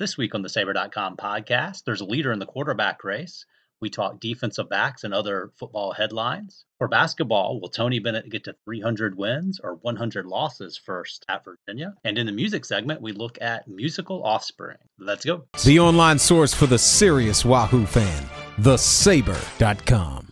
This week on the Sabre.com podcast, there's a leader in the quarterback race. We talk defensive backs and other football headlines. For basketball, will Tony Bennett get to 300 wins or 100 losses first at Virginia? And in the music segment, we look at musical offspring. Let's go. The online source for the serious Wahoo fan, thesabre.com.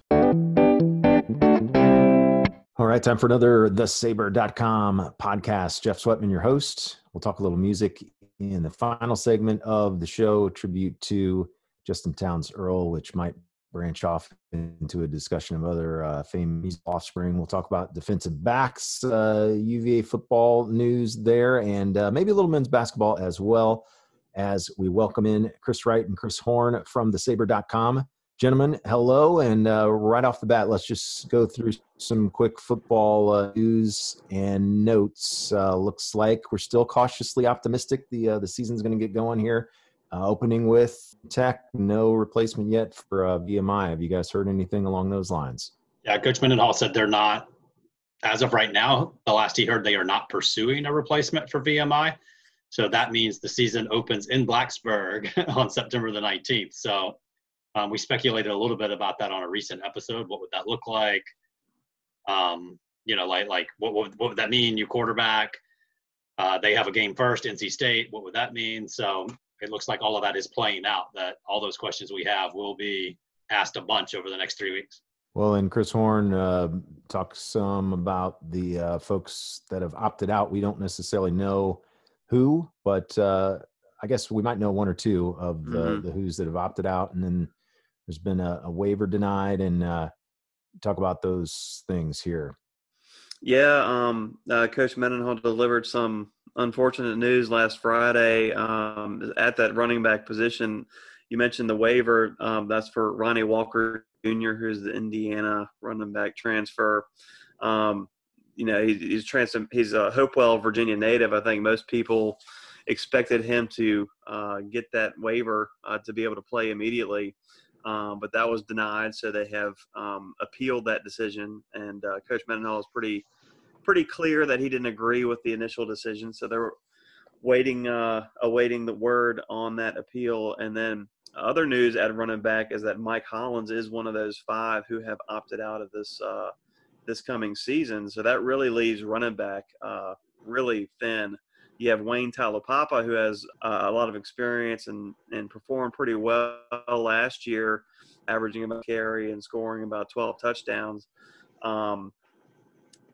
All right, time for another thesabre.com podcast. Jeff Sweatman, your host. We'll talk a little music in the final segment of the show, tribute to Justin Townes Earle, which might branch off into a discussion of other uh, famous offspring. We'll talk about defensive backs, uh, UVA football news there, and uh, maybe a little men's basketball as well as we welcome in Chris Wright and Chris Horn from the sabre.com. Gentlemen, hello. And uh, right off the bat, let's just go through some quick football uh, news and notes. Uh, looks like we're still cautiously optimistic. The uh, the season's going to get going here. Uh, opening with Tech, no replacement yet for uh, VMI. Have you guys heard anything along those lines? Yeah, Coach Mendenhall said they're not, as of right now, the last he heard, they are not pursuing a replacement for VMI. So that means the season opens in Blacksburg on September the 19th. So um, we speculated a little bit about that on a recent episode. What would that look like? Um, you know, like like what would what would that mean? You quarterback. Uh, they have a game first, NC State. What would that mean? So it looks like all of that is playing out. That all those questions we have will be asked a bunch over the next three weeks. Well, and Chris Horn uh, talks some about the uh, folks that have opted out. We don't necessarily know who, but uh, I guess we might know one or two of the, mm-hmm. the who's that have opted out, and then there's been a, a waiver denied, and uh, talk about those things here. Yeah, um, uh, Coach Mendenhall delivered some unfortunate news last Friday um, at that running back position. You mentioned the waiver. Um, that's for Ronnie Walker Jr., who's the Indiana running back transfer. Um, you know, he, he's trans- he's a Hopewell, Virginia native. I think most people expected him to uh, get that waiver uh, to be able to play immediately um, but that was denied. So they have um, appealed that decision, and uh, Coach Mendenhall is pretty pretty clear that he didn't agree with the initial decision. So they're waiting uh, awaiting the word on that appeal, and then. Other news at running back is that Mike Hollins is one of those five who have opted out of this uh, this coming season. So that really leaves running back uh, really thin you have Wayne Taulapapa, who has uh, a lot of experience and, and performed pretty well last year, averaging about carry and scoring about 12 touchdowns. Um,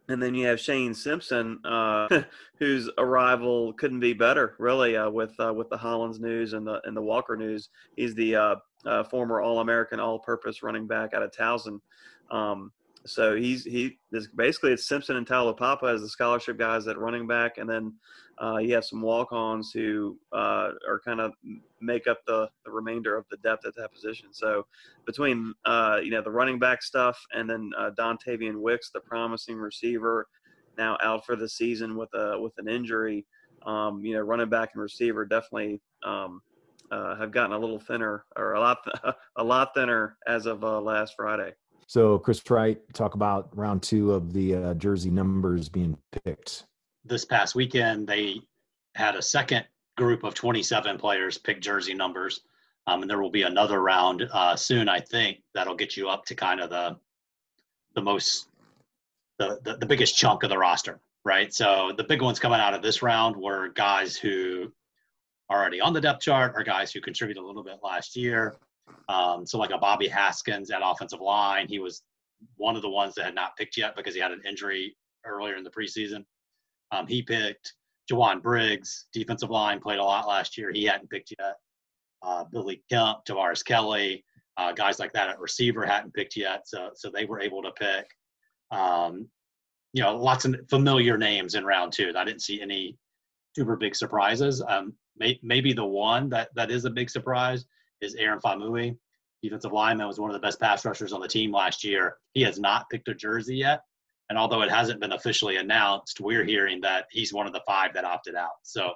and then you have Shane Simpson, uh, whose arrival couldn't be better, really, uh, with uh, with the Hollins news and the and the Walker news. He's the uh, uh, former All American, All Purpose running back out of Towson. Um, so he's he is basically it's Simpson and Taulapapa as the scholarship guys at running back, and then uh, you have some walk-ons who uh, are kind of make up the, the remainder of the depth at that position. So between uh, you know the running back stuff and then uh, Dontayvion Wicks, the promising receiver, now out for the season with a with an injury. Um, you know, running back and receiver definitely um, uh, have gotten a little thinner or a lot a lot thinner as of uh, last Friday. So, Chris Wright, talk about round two of the uh, jersey numbers being picked. This past weekend, they had a second group of 27 players pick jersey numbers. Um, and there will be another round uh, soon, I think, that'll get you up to kind of the the most the, the, the biggest chunk of the roster, right? So the big ones coming out of this round were guys who are already on the depth chart or guys who contributed a little bit last year. Um, so like a Bobby Haskins at offensive line, he was one of the ones that had not picked yet because he had an injury earlier in the preseason. Um, he picked Jowon Briggs, defensive line, played a lot last year. He hadn't picked yet. Uh, Billy Kemp, Tavares Kelly, uh, guys like that at receiver hadn't picked yet. So so they were able to pick. Um, you know, lots of familiar names in round two. I didn't see any super big surprises. Um, may, maybe the one that that is a big surprise is Aaron Faumui. Defensive lineman was one of the best pass rushers on the team last year. He has not picked a jersey yet. And although it hasn't been officially announced, we're hearing that he's one of the five that opted out. So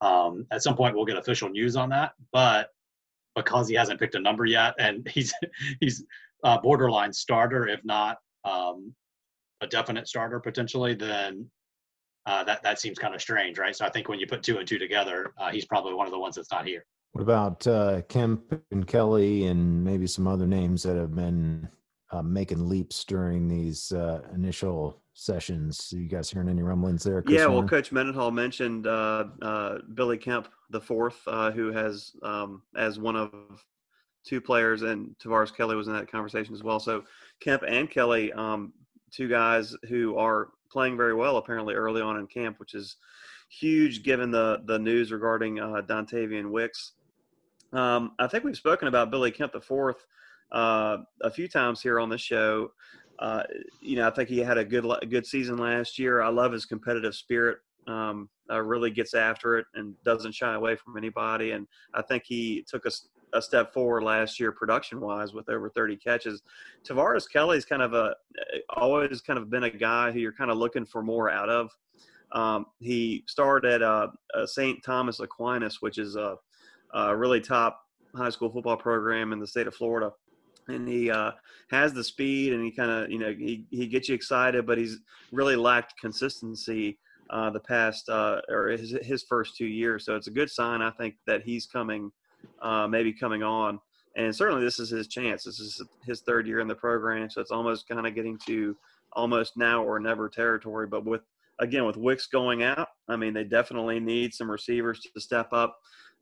um, at some point we'll get official news on that. But because he hasn't picked a number yet, and he's he's a borderline starter, if not um, a definite starter potentially, then uh, that that seems kind of strange, right? So I think when you put two and two together, uh, he's probably one of the ones that's not here. What about uh, Kemp and Kelly and maybe some other names that have been uh, making leaps during these uh, initial sessions? Are you guys hearing any rumblings there? Chris yeah, well, Warren? Coach Mendenhall mentioned uh, uh, Billy Kemp the fourth, uh, who has um, as one of two players, and Tavares Kelly was in that conversation as well. So Kemp and Kelly, um, two guys who are playing very well apparently early on in camp, which is huge given the the news regarding uh, Dontayvion Wicks. Um, I think we've spoken about Billy Kemp the fourth uh, a few times here on the show. Uh, you know, I think he had a good good season last year. I love his competitive spirit. Um, uh, really gets after it and doesn't shy away from anybody. And I think he took a, a step forward last year production wise with over 30 catches. Tavares Kelly's kind of a always kind of been a guy who you're kind of looking for more out of. Um, he started at uh, uh, St. Thomas Aquinas, which is a, a, really top high school football program in the state of Florida. And he uh, has the speed, and he kind of, you know, he, he gets you excited, but he's really lacked consistency uh, the past uh, or his, his first two years. So it's a good sign, I think, that he's coming, uh, maybe coming on. And certainly, this is his chance. This is his third year in the program, so it's almost kind of getting to almost now or never territory. But with again, with Wicks going out, I mean, they definitely need some receivers to step up.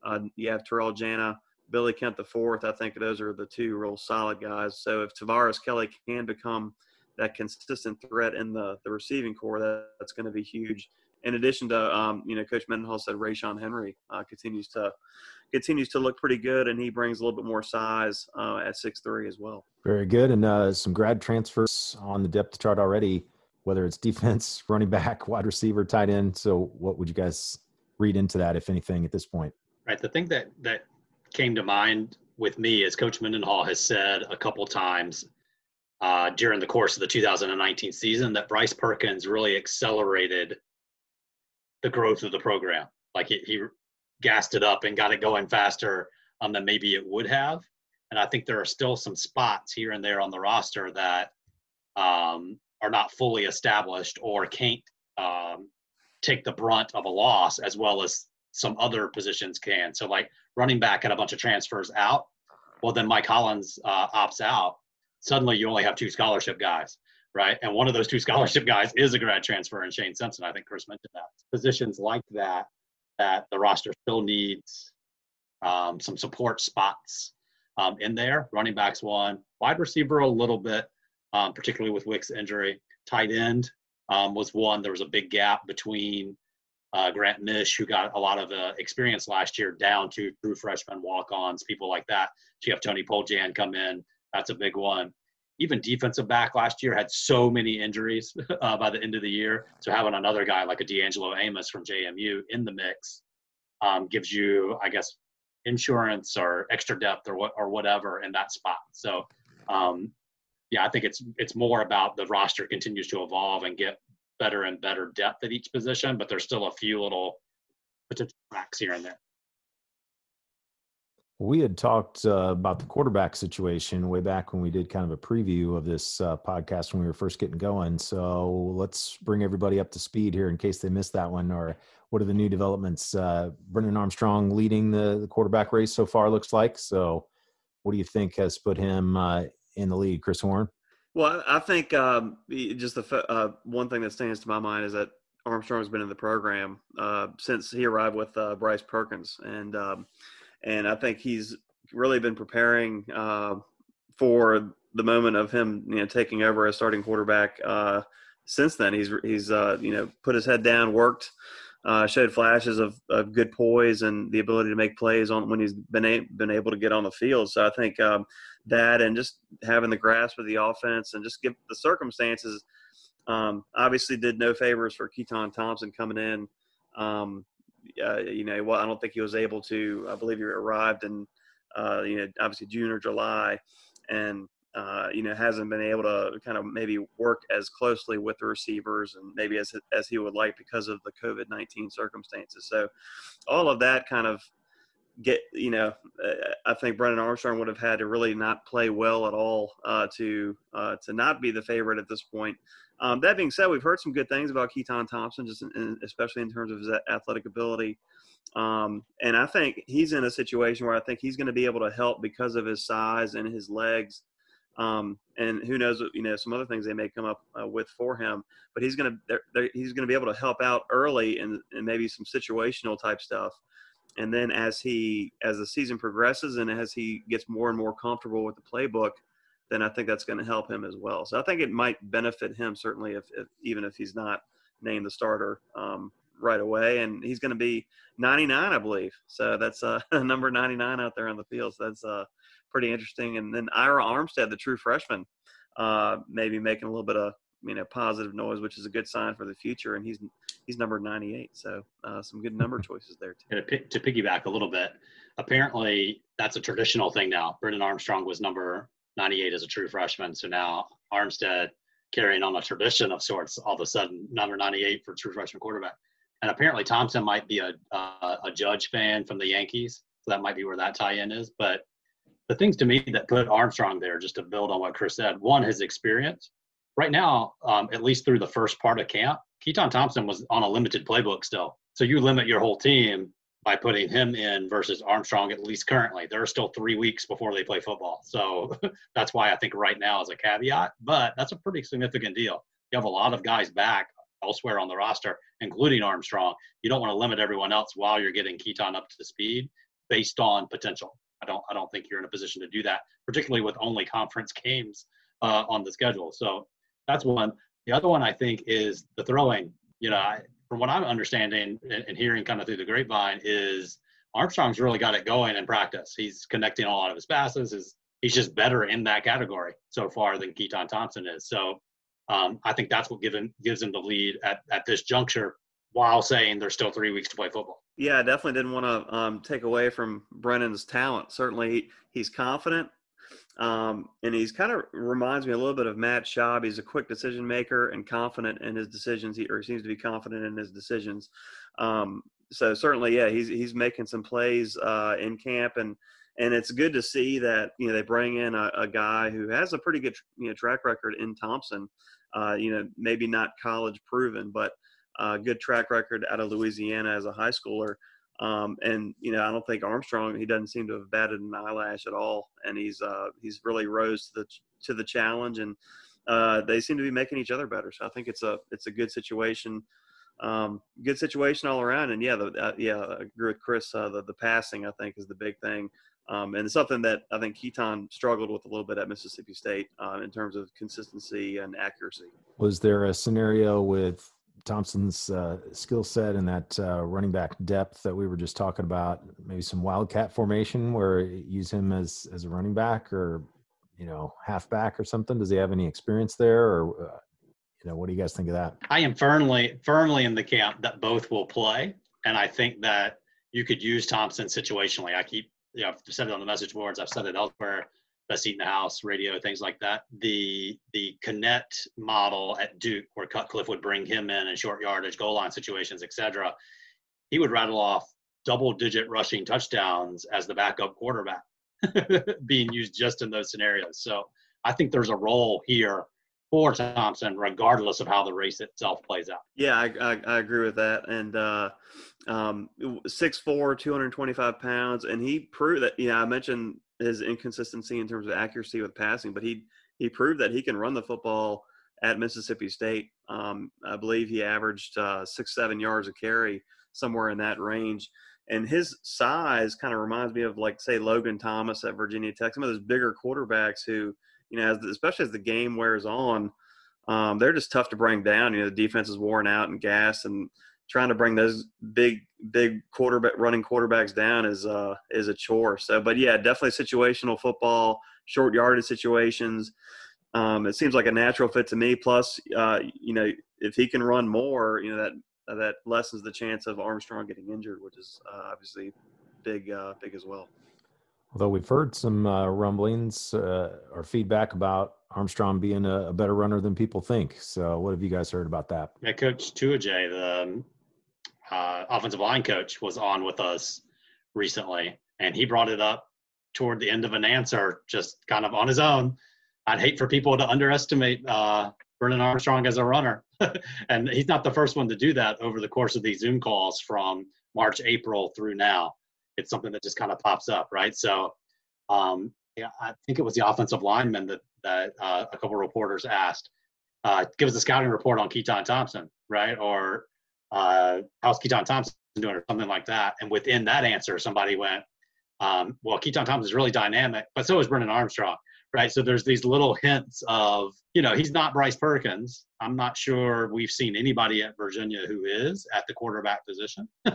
Uh, you have Terrell Jana, Billy Kemp the fourth. I think those are the two real solid guys. So if Tavares Kelly can become that consistent threat in the the receiving corps, that, that's going to be huge. In addition to, um, you know, Coach Mendenhall said Ra'Shaun Henry uh, continues to continues to look pretty good, and he brings a little bit more size uh, at six three as well. Very good, and uh, some grad transfers on the depth chart already. Whether it's defense, running back, wide receiver, tight end. So, what would you guys read into that, if anything, at this point? Right. The thing that that came to mind with me is Coach Mendenhall has said a couple times uh, during the course of the 2019 season that Bryce Perkins really accelerated the growth of the program. Like he, he gassed it up and got it going faster um, than maybe it would have. And I think there are still some spots here and there on the roster that um, are not fully established or can't um, take the brunt of a loss as well as some other positions can. So, like running back had a bunch of transfers out. Well, then Mike Hollins uh, opts out. Suddenly, you only have two scholarship guys right? And one of those two scholarship guys is a grad transfer in Shane Simpson. I think Chris mentioned that. Positions like that, that the roster still needs um, some support spots um, in there. Running backs one, wide receiver a little bit, um, particularly with Wick's injury. Tight end um, was one. There was a big gap between uh, Grant Misch, who got a lot of uh, experience last year, down to true freshmen, walk-ons, people like that. So you have Tony Poljan come in. That's a big one even defensive back last year had so many injuries uh, by the end of the year. So having another guy like a D'Angelo Amos from JMU in the mix um, gives you, I guess, insurance or extra depth or what or whatever in that spot. So um, yeah, I think it's it's more about the roster continues to evolve and get better and better depth at each position, but there's still a few little potential cracks here and there. We had talked uh, about the quarterback situation way back when we did kind of a preview of this uh, podcast when we were first getting going. So let's bring everybody up to speed here in case they missed that one. Or what are the new developments? Uh, Brennan Armstrong leading the, the quarterback race so far, looks like. So what do you think has put him uh, in the lead, Chris Horn? Well, I think um, just the uh, one thing that stands to my mind is that Armstrong's been in the program uh, since he arrived with Bryce Perkins. And, um, and I think he's really been preparing uh, for the moment of him, you know, taking over as starting quarterback. Uh, since then, he's he's uh, you know put his head down, worked, uh, showed flashes of, of good poise and the ability to make plays on when he's been a, been able to get on the field. So I think um, that and just having the grasp of the offense and just give the circumstances. Um, obviously, did no favors for Keytaon Thompson coming in. Um, uh, you know, well, I don't think he was able to. I believe he arrived in, uh, you know, obviously June or July, and uh, you know hasn't been able to kind of maybe work as closely with the receivers and maybe as as he would like because of the COVID nineteen circumstances. So, all of that kind of get you know uh, I think Brennan Armstrong would have had to really not play well at all uh, to uh, to not be the favorite at this point. Um, that being said, we've heard some good things about Keytaon Thompson, just in, especially in terms of his athletic ability. Um, and I think he's in a situation where I think he's going to be able to help because of his size and his legs. Um, and who knows, you know, some other things they may come up uh, with for him. But he's going to he's going to be able to help out early and, and maybe some situational type stuff. And then as he as the season progresses and as he gets more and more comfortable with the playbook, then I think that's going to help him as well. So I think it might benefit him certainly if, if even if he's not named the starter um, right away. And he's going to be 99, I believe. So that's uh, number 99 out there on the field. So that's uh, pretty interesting. And then Ira Armstead, the true freshman, uh, maybe making a little bit of you know positive noise, which is a good sign for the future. And he's he's number 98. So uh, some good number choices there too. To piggyback a little bit, apparently that's a traditional thing now. Brennan Armstrong was number 98 as a true freshman. So now Armstead carrying on a tradition of sorts all of a sudden, number 98 for true freshman quarterback. And apparently Thompson might be a, uh, a Judge fan from the Yankees. So that might be where that tie-in is. But the things to me that put Armstrong there, just to build on what Chris said, one, his experience. Right now, um, at least through the first part of camp, Keytaon Thompson was on a limited playbook still. So you limit your whole team by putting him in versus Armstrong, at least currently. There are still three weeks before they play football. So that's why I think right now is a caveat, but that's a pretty significant deal. You have a lot of guys back elsewhere on the roster, including Armstrong. You don't want to limit everyone else while you're getting Keytaon up to speed based on potential. I don't I don't think you're in a position to do that, particularly with only conference games uh, on the schedule. So that's one. The other one I think is the throwing. You know, I, from what I'm understanding and, and hearing kind of through the grapevine, is Armstrong's really got it going in practice. He's connecting a lot of his passes. His, he's just better in that category so far than Keytaon Thompson is. So um, I think that's what give him, gives him the lead at, at this juncture while saying there's still three weeks to play football. Yeah, I definitely didn't want to um, take away from Brennan's talent. Certainly, he's confident. Um, and he's kind of reminds me a little bit of Matt Schaub. He's a quick decision maker and confident in his decisions. He or he seems to be confident in his decisions. Um, so certainly, yeah, he's he's making some plays uh, in camp, and and it's good to see that you know they bring in a, a guy who has a pretty good you know track record in Thompson. Uh, you know, maybe not college proven, but uh, good track record out of Louisiana as a high schooler. Um, and you know, I don't think Armstrong he doesn't seem to have batted an eyelash at all, and he's uh, he's really rose to the to the challenge, and uh, they seem to be making each other better. So I think it's a it's a good situation, um, good situation all around. And yeah, the, uh, yeah, I agree with Chris. Uh, the the passing I think is the big thing. Um, and something that I think Keytaon struggled with a little bit at Mississippi State uh, in terms of consistency and accuracy. Was there a scenario with Thompson's uh, skill set and that uh, running back depth that we were just talking about, maybe some wildcat formation where use him as as a running back or you know halfback or something. Does he have any experience there, or uh, you know what do you guys think of that? I am firmly firmly in the camp that both will play, and I think that you could use Thompson situationally. I keep you know I've said it on the message boards. I've said it elsewhere best seat in the house, radio, things like that. The the Connette model at Duke, where Cutcliffe would bring him in in short yardage, goal line situations, etc. He would rattle off double digit rushing touchdowns as the backup quarterback, being used just in those scenarios. So I think there's a role here for Thompson, regardless of how the race itself plays out. Yeah, I, I, I agree with that. And uh, um, 6'4", 225 pounds, and he proved that. You know, I mentioned his inconsistency in terms of accuracy with passing, but he he proved that he can run the football at Mississippi State. Um, I believe he averaged uh, six seven yards a carry, somewhere in that range. And his size kind of reminds me of like say Logan Thomas at Virginia Tech, some of those bigger quarterbacks who, you know, as, especially as the game wears on, um, they're just tough to bring down. You know, the defense is worn out and gas, and trying to bring those big big quarterback running quarterbacks down is uh is a chore. So, but yeah, definitely situational football, short yardage situations. Um, it seems like a natural fit to me. Plus, uh, you know, if he can run more, you know that uh, that lessens the chance of Armstrong getting injured, which is uh, obviously big uh, big as well. Although we've heard some uh, rumblings uh, or feedback about Armstrong being a, a, better runner than people think. So, what have you guys heard about that? Yeah, Coach Tujague, the uh, offensive line coach was on with us recently, and he brought it up toward the end of an answer, just kind of on his own. I'd hate for people to underestimate uh, Brennan Armstrong as a runner, and he's not the first one to do that over the course of these Zoom calls from March, April through now. It's something that just kind of pops up, right? So, um, yeah, I think it was the offensive lineman that that uh, a couple reporters asked, uh, give us a scouting report on Keytaon Thompson, right? Or uh, how's Keytaon Thompson doing, or something like that. And within that answer, somebody went, um, well, Keytaon Thompson is really dynamic, but so is Brennan Armstrong, right? So there's these little hints of, you know, he's not Bryce Perkins. I'm not sure we've seen anybody at Virginia who is at the quarterback position,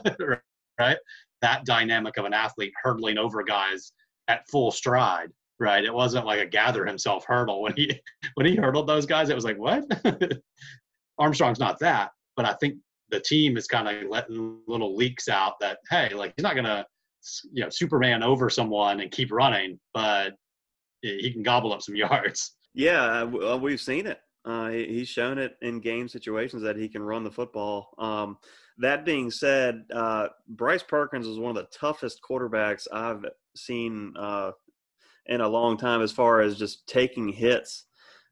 right? That dynamic of an athlete hurdling over guys at full stride, right? It wasn't like a gather himself hurdle when he when he hurdled those guys. It was like what? Armstrong's not that, but I think the team is kind of letting little leaks out that hey, like he's not gonna you know Superman over someone and keep running, but he can gobble up some yards. Yeah, we've seen it. Uh, he's shown it in game situations that he can run the football. Um, that being said, uh, Bryce Perkins is one of the toughest quarterbacks I've seen uh, in a long time as far as just taking hits.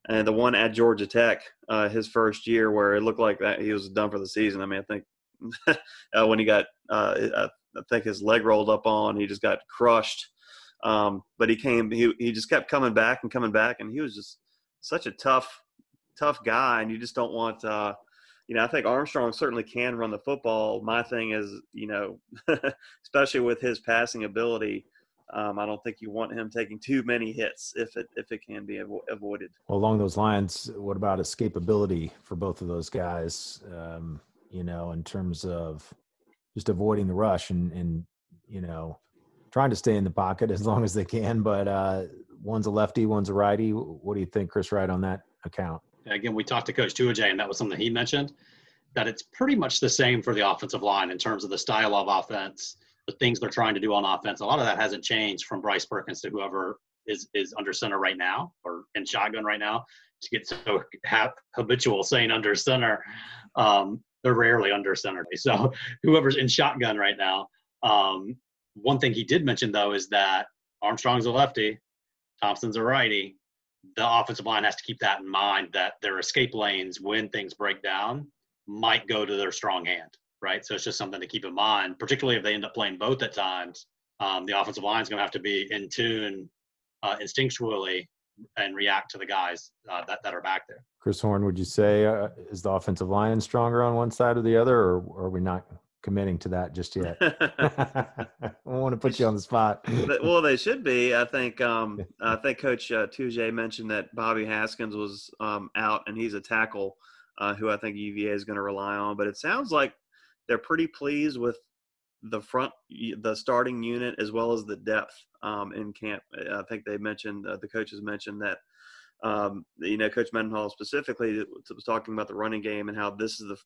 And the one at Georgia Tech, uh, his first year, where it looked like that he was done for the season. I mean, I think uh, when he got, uh, I think his leg rolled up on, he just got crushed. Um, but he came, he he just kept coming back and coming back, and he was just such a tough, tough guy. And you just don't want, uh, you know, I think Armstrong certainly can run the football. My thing is, you know, especially with his passing ability, um, I don't think you want him taking too many hits if it if it can be avo- avoided. Well, along those lines, what about escapability for both of those guys? Um, you know, in terms of just avoiding the rush and and you know trying to stay in the pocket as long as they can. But uh, one's a lefty, one's a righty. What do you think, Chris Wright, on that account? Again, we talked to Coach Tujague, and that was something he mentioned that it's pretty much the same for the offensive line in terms of the style of offense the things they're trying to do on offense. A lot of that hasn't changed from Bryce Perkins to whoever is is under center right now or in shotgun right now. To get so habitual saying under center, um, they're rarely under center. So whoever's in shotgun right now. Um, one thing he did mention though is that Armstrong's a lefty, Thompson's a righty. The offensive line has to keep that in mind that their escape lanes when things break down might go to their strong hand right? So it's just something to keep in mind, particularly if they end up playing both at times. Um, the offensive line is going to have to be in tune uh, instinctually and react to the guys uh, that, that are back there. Chris Horn, would you say uh, is the offensive line stronger on one side or the other, or, or are we not committing to that just yet? I want to put you on the spot. well, they should be. I think. Um, I think Coach uh, Tujague mentioned that Bobby Haskins was um, out, and he's a tackle uh, who I think UVA is going to rely on. But it sounds like they're pretty pleased with the front, the starting unit as well as the depth um, in camp. I think they mentioned uh, the coaches mentioned that. Um, you know, Coach Mendenhall specifically was talking about the running game and how this is the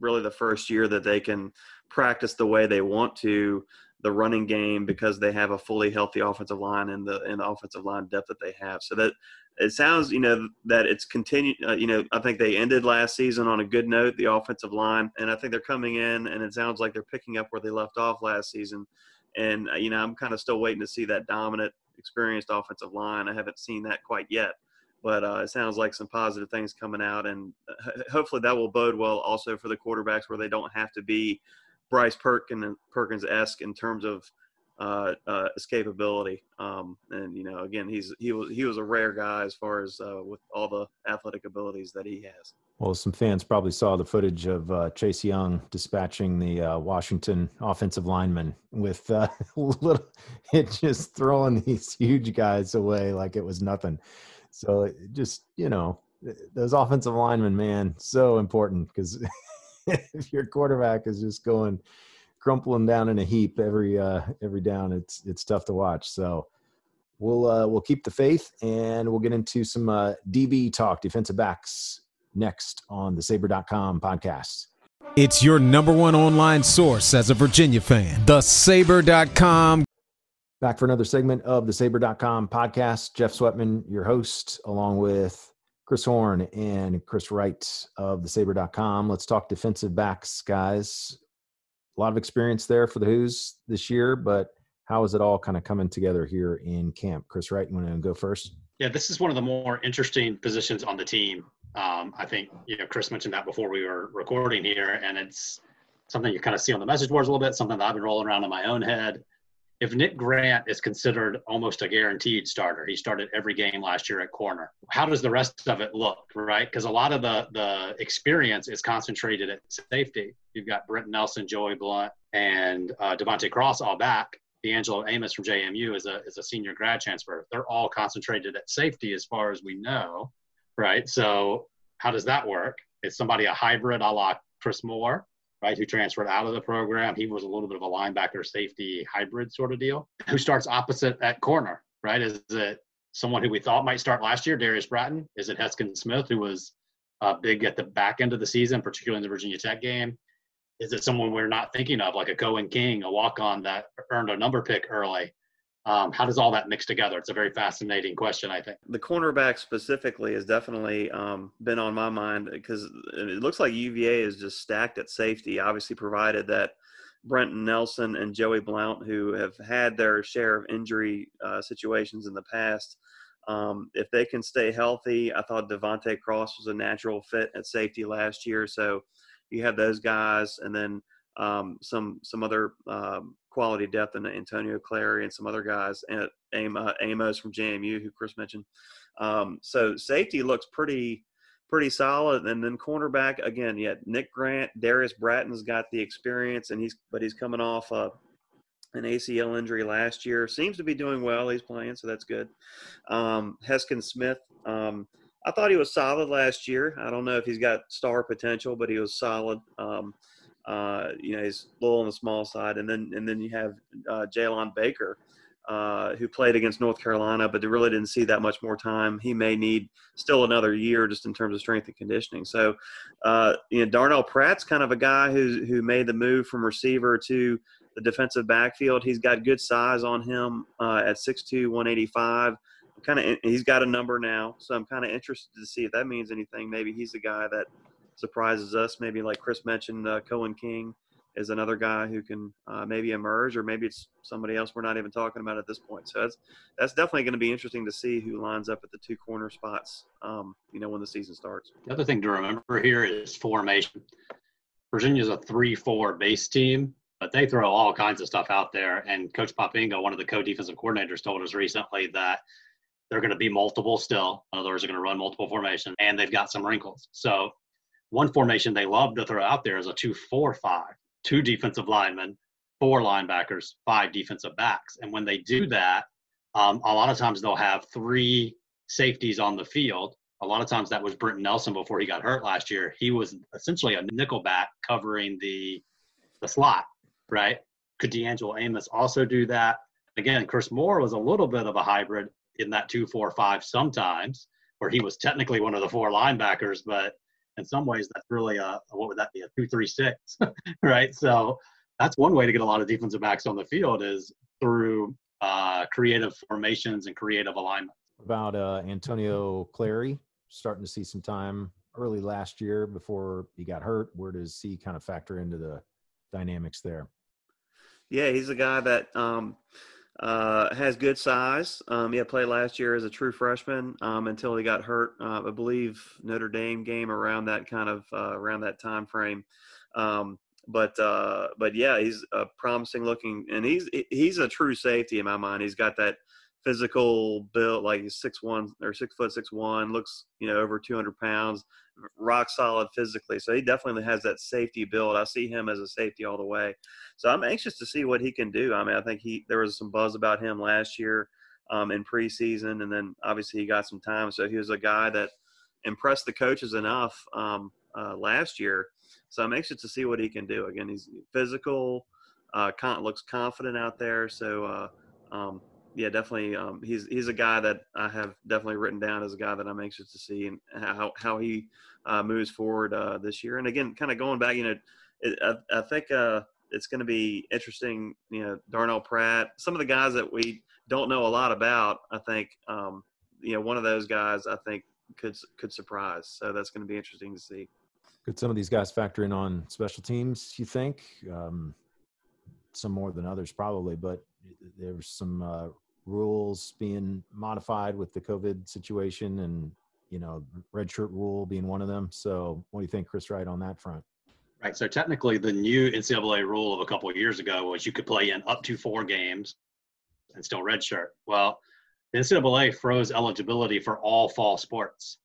really the first year that they can practice the way they want to the running game because they have a fully healthy offensive line and the and the offensive line depth that they have. So that it sounds, you know, that it's continued. Uh, you know, I think they ended last season on a good note, the offensive line, and I think they're coming in, and it sounds like they're picking up where they left off last season. And uh, you know, I'm kind of still waiting to see that dominant, experienced offensive line. I haven't seen that quite yet, but uh, it sounds like some positive things coming out, and uh, hopefully that will bode well also for the quarterbacks, where they don't have to be Bryce Perkins Perkins esque in terms of uh, uh, escapability. Um, and you know, again, he's he was he was a rare guy as far as uh, with all the athletic abilities that he has. Well, some fans probably saw the footage of uh, Chase Young dispatching the uh, Washington offensive lineman with uh, little, it just throwing these huge guys away like it was nothing. So just you know, those offensive linemen, man, so important because if your quarterback is just going crumpling down in a heap every uh, every down. It's it's tough to watch. So we'll uh, we'll keep the faith and we'll get into some uh, DB talk, defensive backs next on the Sabre.com podcast. It's your number one online source as a Virginia fan. The Sabre.com. Back for another segment of the Sabre.com podcast. Jeff Sweatman, your host, along with Chris Horn and Chris Wright of the Sabre.com. Let's talk defensive backs, guys a lot of experience there for the Hoos this year, but how is it all kind of coming together here in camp? Chris Wright, you want to go first? Yeah, this is one of the more interesting positions on the team. Um, I think you know Chris mentioned that before we were recording here, and it's something you kind of see on the message boards a little bit, something that I've been rolling around in my own head. If Nick Grant is considered almost a guaranteed starter, he started every game last year at corner. How does the rest of it look, right? Because a lot of the the experience is concentrated at safety. You've got Brenton Nelson, Joey Blount, and uh, De'Vante Cross all back. D'Angelo Amos from JMU is a is a senior grad transfer. They're all concentrated at safety as far as we know, right? So how does that work? Is somebody a hybrid a la Chris Moore, right, who transferred out of the program? He was a little bit of a linebacker safety hybrid sort of deal. Who starts opposite at corner, right? Is it someone who we thought might start last year, Darius Bratton? Is it Heskin Smith, who was uh, big at the back end of the season, particularly in the Virginia Tech game? Is it someone we're not thinking of, like a Coen King, a walk on that earned a number pick early? Um, how does all that mix together? It's a very fascinating question, I think. The cornerback specifically has definitely um, been on my mind because it looks like UVA is just stacked at safety, obviously, provided that Brenton Nelson and Joey Blount, who have had their share of injury uh, situations in the past, um, if they can stay healthy, I thought De'Vante Cross was a natural fit at safety last year. So you have those guys, and then um, some some other um, quality depth in Antonio Clary and some other guys, and Amos from JMU, who Chris mentioned. Um, so safety looks pretty pretty solid, and then cornerback again, yeah, Nick Grant, Darius Bratton's got the experience, and he's but he's coming off a an ACL injury last year. Seems to be doing well. He's playing, so that's good. Um, Heskin Smith. Um, I thought he was solid last year. I don't know if he's got star potential, but he was solid. Um, uh, you know, he's a little on the small side, and then and then you have uh, Jalon Baker, uh, who played against North Carolina, but they really didn't see that much more time. He may need still another year just in terms of strength and conditioning. So, uh, you know, Darnell Pratt's kind of a guy who who made the move from receiver to the defensive backfield. He's got good size on him uh, at 6'2", 185 kind of he's got a number now, so I'm kind of interested to see if that means anything. Maybe he's the guy that surprises us. Maybe like Chris mentioned, uh, Coen King is another guy who can uh, maybe emerge, or maybe it's somebody else we're not even talking about at this point. So that's that's definitely going to be interesting to see who lines up at the two corner spots. Um, you know, when the season starts. The other thing to remember here is formation. Virginia's a three-four base team, but they throw all kinds of stuff out there. And Coach Poppinga, one of the co-defensive coordinators, told us recently that they're going to be multiple still. In other words, they're going to run multiple formations, and they've got some wrinkles. So one formation they love to throw out there is a two-four-five, two defensive linemen, four linebackers, five defensive backs. And when they do that, um, a lot of times they'll have three safeties on the field. A lot of times that was Brenton Nelson before he got hurt last year. He was essentially a nickel back covering the the slot, right? Could D'Angelo Amos also do that? Again, Chris Moore was a little bit of a hybrid in that two, four, five sometimes, where he was technically one of the four linebackers, but in some ways that's really a what would that be a two, three, six, right? So that's one way to get a lot of defensive backs on the field is through uh, creative formations and creative alignment. About uh, Antonio Clary starting to see some time early last year before he got hurt. Where does he kind of factor into the dynamics there? Yeah, he's a guy that um, uh, has good size. Um, he had played last year as a true freshman um, until he got hurt. Uh, I believe Notre Dame game around that kind of uh, around that time frame. Um, but uh, but yeah, he's a promising looking, and he's he's a true safety in my mind. He's got that physical build, like he's six one or six foot six one, looks you know over two hundred pounds, rock solid physically. So he definitely has that safety build. I see him as a safety all the way. So I'm anxious to see what he can do. I mean, I think he there was some buzz about him last year um, in preseason, and then obviously he got some time. So he was a guy that impressed the coaches enough um, uh, last year. So I'm anxious to see what he can do. Again, he's physical, uh, con- looks confident out there. So. Uh, um, yeah, definitely. Um, he's he's a guy that I have definitely written down as a guy that I'm anxious to see and how how he uh, moves forward uh, this year. And again, kind of going back, you know, it, I, I, think uh, it's going to be interesting. You know, Darnell Pratt, some of the guys that we don't know a lot about. I think um, you know one of those guys I think could could surprise. So that's going to be interesting to see. Could some of these guys factor in on special teams? You think? Um, some more than others, probably, but there's some uh, rules being modified with the COVID situation and, you know, red shirt rule being one of them. So what do you think, Chris Wright, on that front? Right. So technically, the new NCAA rule of a couple of years ago was you could play in up to four games and still redshirt. Well, the NCAA froze eligibility for all fall sports,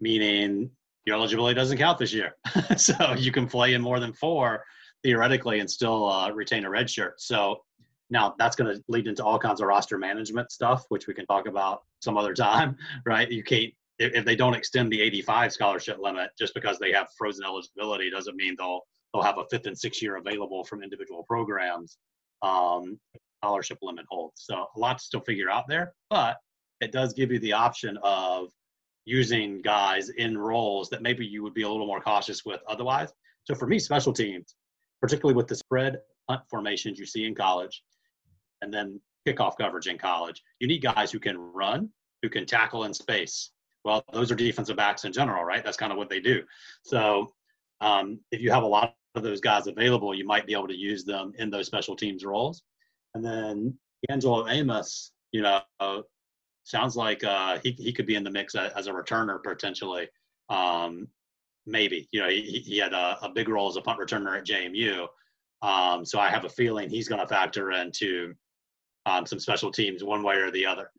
meaning your eligibility doesn't count this year. so you can play in more than four theoretically and still uh, retain a red shirt. So now that's going to lead into all kinds of roster management stuff, which we can talk about some other time, right? You can't if, if they don't extend the 85 scholarship limit just because they have frozen eligibility doesn't mean they'll they'll have a fifth and sixth year available from individual programs. Um, scholarship limit holds. So a lot to still figure out there, but it does give you the option of using guys in roles that maybe you would be a little more cautious with otherwise. So for me, special teams, particularly with the spread punt formations you see in college, and then kickoff coverage in college, you need guys who can run, who can tackle in space. Well, those are defensive backs in general, right? That's kind of what they do. So um, if you have a lot of those guys available, you might be able to use them in those special teams roles. And then Angelo Amos, you know, sounds like uh, he he could be in the mix as a returner potentially. Um, maybe you know he, he had a, a, big role as a punt returner at JMU. Um, so I have a feeling he's going to factor into um, some special teams one way or the other.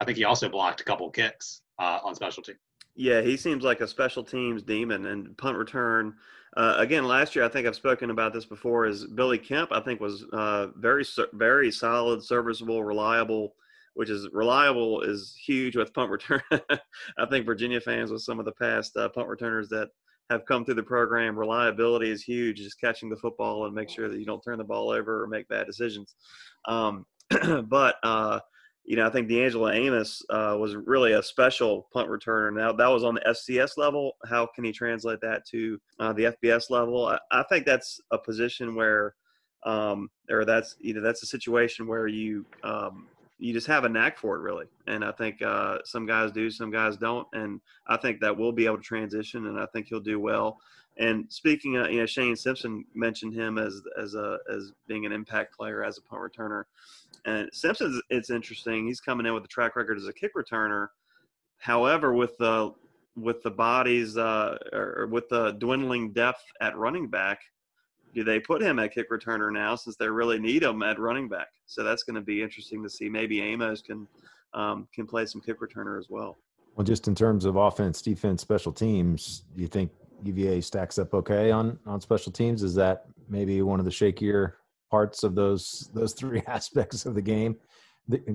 I think he also blocked a couple kicks uh, on special teams. Yeah, he seems like a special teams demon and punt return. Uh, again, last year I think I've spoken about this before. Is Billy Kemp? I think was uh, very very solid, serviceable, reliable which is reliable is huge with punt return. I think Virginia fans with some of the past uh, punt returners that have come through the program, reliability is huge. Just catching the football and make sure that you don't turn the ball over or make bad decisions. Um, but uh, you know, I think D'Angelo Amos uh, was really a special punt returner. Now that was on the FCS level. How can he translate that to uh, the FBS level? I, I, think that's a position where, um, or that's you know, that's a situation where you um, you just have a knack for it really and i think uh, some guys do some guys don't and i think that will be able to transition and i think he'll do well and speaking of you know shane simpson mentioned him as as a as being an impact player as a punt returner and simpson it's interesting he's coming in with a track record as a kick returner however with the with the bodies uh, or with the dwindling depth at running back do they put him at kick returner now since they really need him at running back? So that's going to be interesting to see. Maybe Amos can um, can play some kick returner as well. Well, just in terms of offense, defense, special teams, do you think UVA stacks up okay on on special teams? Is that maybe one of the shakier parts of those those three aspects of the game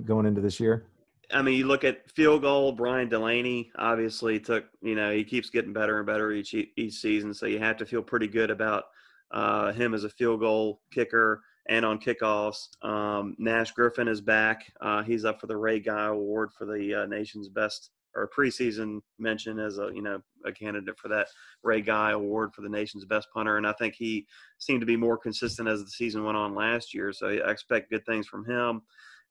going into this year? I mean, you look at field goal. Brian Delaney obviously took. You know, he keeps getting better and better each each season. So you have to feel pretty good about uh, him as a field goal kicker and on kickoffs. Um, Nash Griffin is back. Uh, he's up for the Ray Guy Award for the uh, nation's best or preseason mention as a you know a candidate for that Ray Guy Award for the nation's best punter. And I think he seemed to be more consistent as the season went on last year. So I expect good things from him.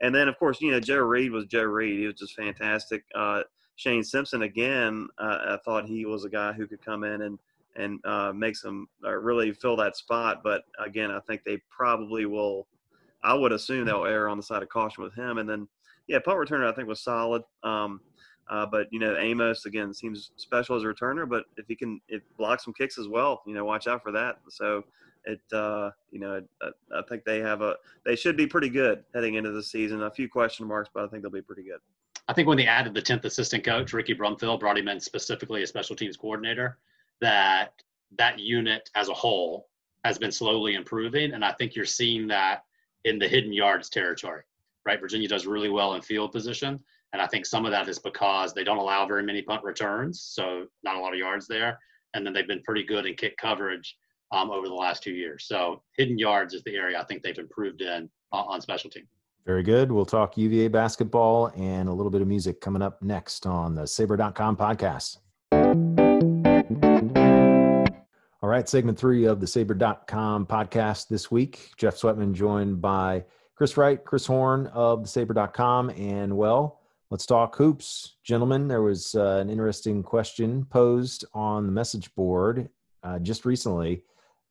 And then of course you know Joe Reed was Joe Reed. He was just fantastic. Uh, Shane Simpson again. Uh, I thought he was a guy who could come in and and uh, makes them uh, really fill that spot. But again, I think they probably will. I would assume they'll err on the side of caution with him. And then, yeah, punt returner I think was solid. Um, uh, but you know, Amos again seems special as a returner. But if he can, it blocks some kicks as well. You know, watch out for that. So it, uh, you know, I, I think they have a. They should be pretty good heading into the season. A few question marks, but I think they'll be pretty good. I think when they added the 10th assistant coach, Ricky Brumfield, brought him in specifically as special teams coordinator that that unit as a whole has been slowly improving. And I think you're seeing that in the hidden yards territory, right? Virginia does really well in field position. And I think some of that is because they don't allow very many punt returns, so not a lot of yards there. And then they've been pretty good in kick coverage um, over the last two years. So hidden yards is the area I think they've improved in uh, on special team. Very good. We'll talk UVA basketball and a little bit of music coming up next on the Sabre.com podcast. All right, segment three of the Sabre.com podcast this week. Jeff Sweatman joined by Chris Wright, Chris Horn of the Sabre.com. And well, let's talk hoops. Gentlemen, there was uh, an interesting question posed on the message board uh, just recently.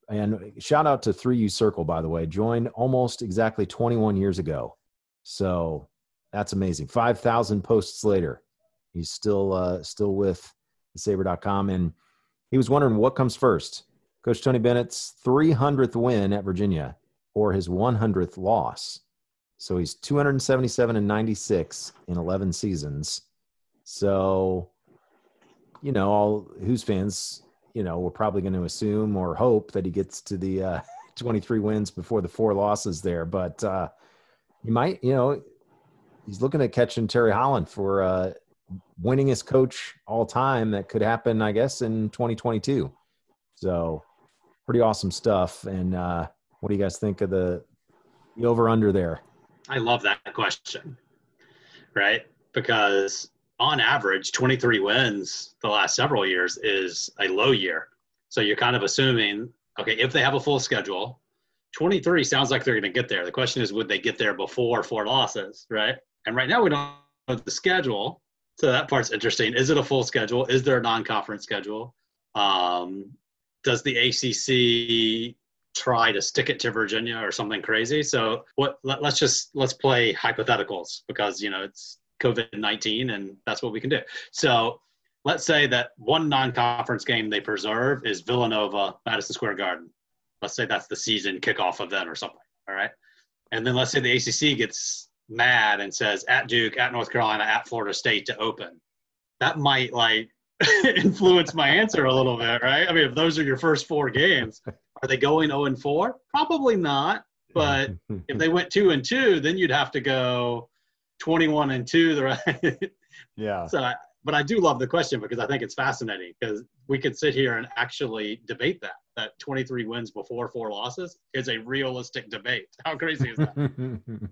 And shout out to 3U Circle, by the way, joined almost exactly 21 years ago. So that's amazing. 5,000 posts later, he's still uh, still with Sabre.com. And he was wondering what comes first, Coach Tony Bennett's 300th win at Virginia or his 100th loss. So he's 277 and 96 in 11 seasons. So, you know, all Hoos fans, you know, we're probably going to assume or hope that he gets to the uh, 23 wins before the four losses there. But uh, he might, you know, he's looking at catching Terry Holland for uh, winningest coach all time. That could happen, I guess, in 2022. So, pretty awesome stuff. And uh, what do you guys think of the the over under there? I love that question, right? Because on average, 23 wins the last several years is a low year. So you're kind of assuming, okay, if they have a full schedule, 23 sounds like they're going to get there. The question is, would they get there before four losses, right? And right now we don't know the schedule. So that part's interesting. Is it a full schedule? Is there a non conference schedule? Um, does the ACC try to stick it to Virginia or something crazy. So what? Let, us just let's play hypotheticals because you know it's COVID nineteen and that's what we can do. So let's say that one non-conference game they preserve is Villanova, Madison Square Garden. Let's say that's the season kickoff event or something. All right, and then let's say the ACC gets mad and says at Duke, at North Carolina, at Florida State to open. That might like influence my answer a little bit, right? I mean, if those are your first four games, are they going 0 and 4? Probably not. But if they went 2 and 2, then you'd have to go 21 and 2 the right. yeah. So, but I do love the question because I think it's fascinating because we could sit here and actually debate that. That 23 wins before four losses is a realistic debate. How crazy is that?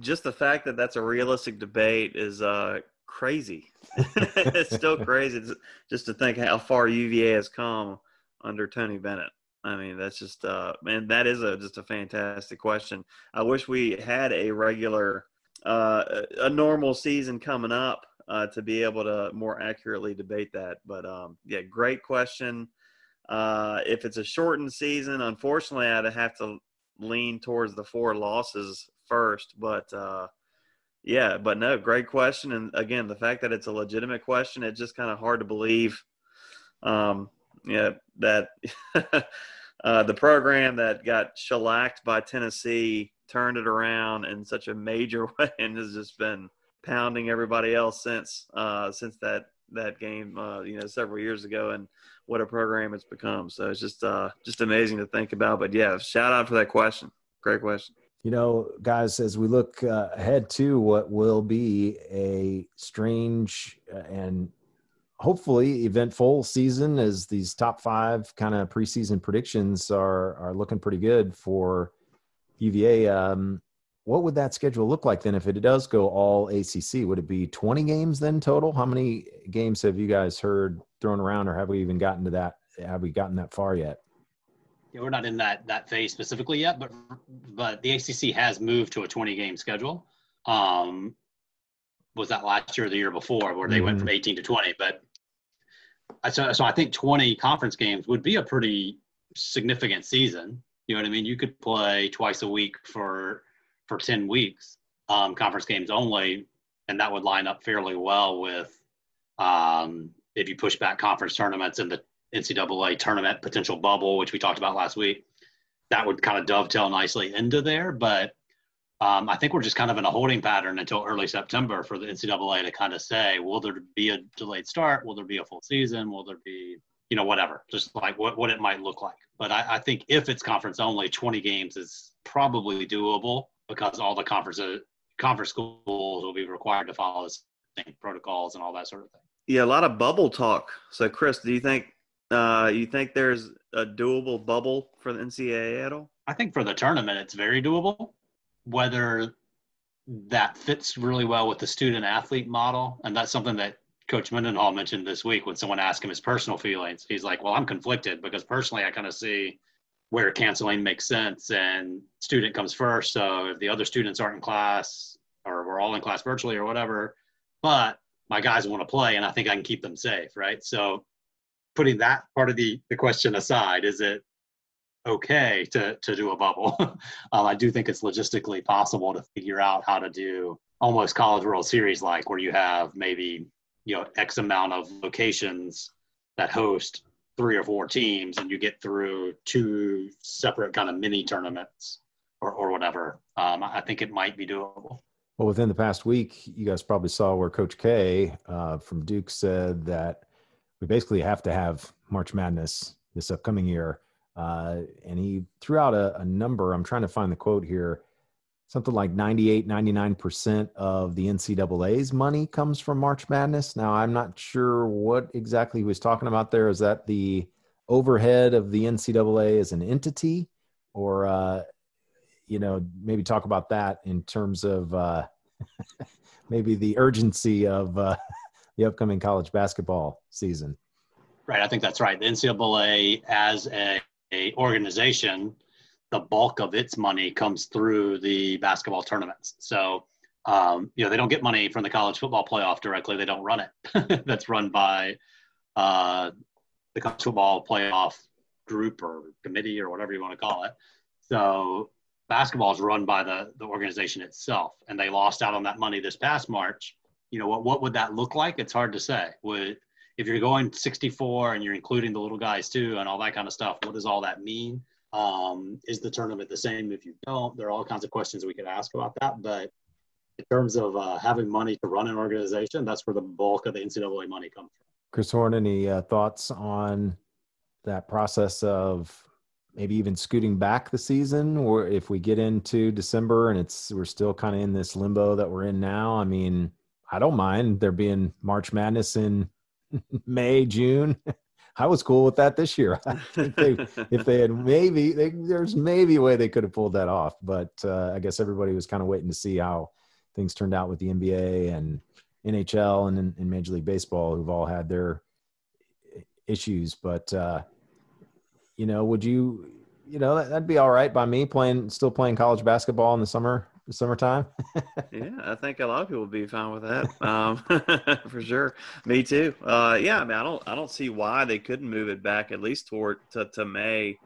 Just the fact that that's a realistic debate is uh, crazy. it's still crazy just to think how far UVA has come under Tony Bennett. I mean, that's just uh, man, that is a just a fantastic question. I wish we had a regular, uh, a normal season coming up uh, to be able to more accurately debate that. But um, yeah, great question. Uh, if it's a shortened season, unfortunately, I'd have to lean towards the four losses first. But uh, yeah, but no, great question. And again, the fact that it's a legitimate question, it's just kind of hard to believe. Um, yeah, that uh, the program that got shellacked by Tennessee turned it around in such a major way and has just been pounding everybody else since uh, since that that game uh, you know several years ago and what a program it's become. So it's just uh, just amazing to think about. But yeah, shout out for that question. Great question. You know, guys, as we look uh, ahead to what will be a strange uh, and hopefully eventful season as these top five kind of preseason predictions are are looking pretty good for UVA. Um, what would that schedule look like then if it does go all ACC? Would it be 20 games then total? How many games have you guys heard thrown around, or have we even gotten to that? Have we gotten that far yet? We're not in that that phase specifically yet, but but the ACC has moved to a 20 game schedule. Um, was that last year or the year before where they mm-hmm. went from 18 to 20? But so, so I think 20 conference games would be a pretty significant season. You know what I mean? You could play twice a week for for 10 weeks, um, conference games only, and that would line up fairly well with um, if you push back conference tournaments and the NCAA tournament potential bubble, which we talked about last week. That would kind of dovetail nicely into there, but um, I think we're just kind of in a holding pattern until early September for the NCAA to kind of say, will there be a delayed start? Will there be a full season? Will there be, you know, whatever, just like what, what it might look like. But I, I think if it's conference only, 20 games is probably doable because all the conference, conference schools will be required to follow the same protocols and all that sort of thing. Yeah, a lot of bubble talk. So, Chris, do you think uh, you think there's a doable bubble for the NCAA at all? I think for the tournament, it's very doable whether that fits really well with the student athlete model. And that's something that Coach Mendenhall mentioned this week when someone asked him his personal feelings. He's like, Well, I'm conflicted because personally I kind of see where canceling makes sense and student comes first. So if the other students aren't in class or we're all in class virtually or whatever, but my guys want to play and I think I can keep them safe, right? So putting that part of the, the question aside, is it okay to to do a bubble. um, I do think it's logistically possible to figure out how to do almost College World Series like, where you have maybe you know X amount of locations that host three or four teams and you get through two separate kind of mini tournaments or, or whatever, um, I think it might be doable. Well, within the past week, you guys probably saw where Coach K uh, from Duke said that we basically have to have March Madness this upcoming year. Uh, and he threw out a, a, number. I'm trying to find the quote here. Something like 98, 99% of the NCAA's money comes from March Madness. Now, I'm not sure what exactly he was talking about there. Is that the overhead of the NCAA as an entity? Or, uh, you know, maybe talk about that in terms of uh, maybe the urgency of uh, the upcoming college basketball season. Right, I think that's right. The NCAA as a, a organization, the bulk of its money comes through the basketball tournaments. So, um, you know, they don't get money from the college football playoff directly. They don't run it. that's run by uh, the college football playoff group or committee or whatever you want to call it. So basketball is run by the, the organization itself and they lost out on that money this past march you know what, what would that look like? It's hard to say. Would if you're going 64 and you're including the little guys too and all that kind of stuff what does all that mean? Um, is the tournament the same if you don't? There are all kinds of questions we could ask about that but in terms of uh, having money to run an organization that's where the bulk of the ncaa money comes from. Chris horn any uh, thoughts on that process of maybe even scooting back the season or if we get into december and it's we're still kind of in this limbo that we're in now? I mean i don't mind there being march madness in may june. I was cool with that this year. If they, if they had maybe they, there's maybe a way they could have pulled that off but uh, i guess everybody was kind of waiting to see how things turned out with the nba and nhl and, and major league baseball who've all had their issues. But uh, you know, would you, you know, that, would be all right by me playing, still playing college basketball in the summer, summertime. yeah, I think a lot of people would be fine with that, um, for sure. Me too. Uh, yeah, I mean, I don't, I don't see why they couldn't move it back at least toward to, to May,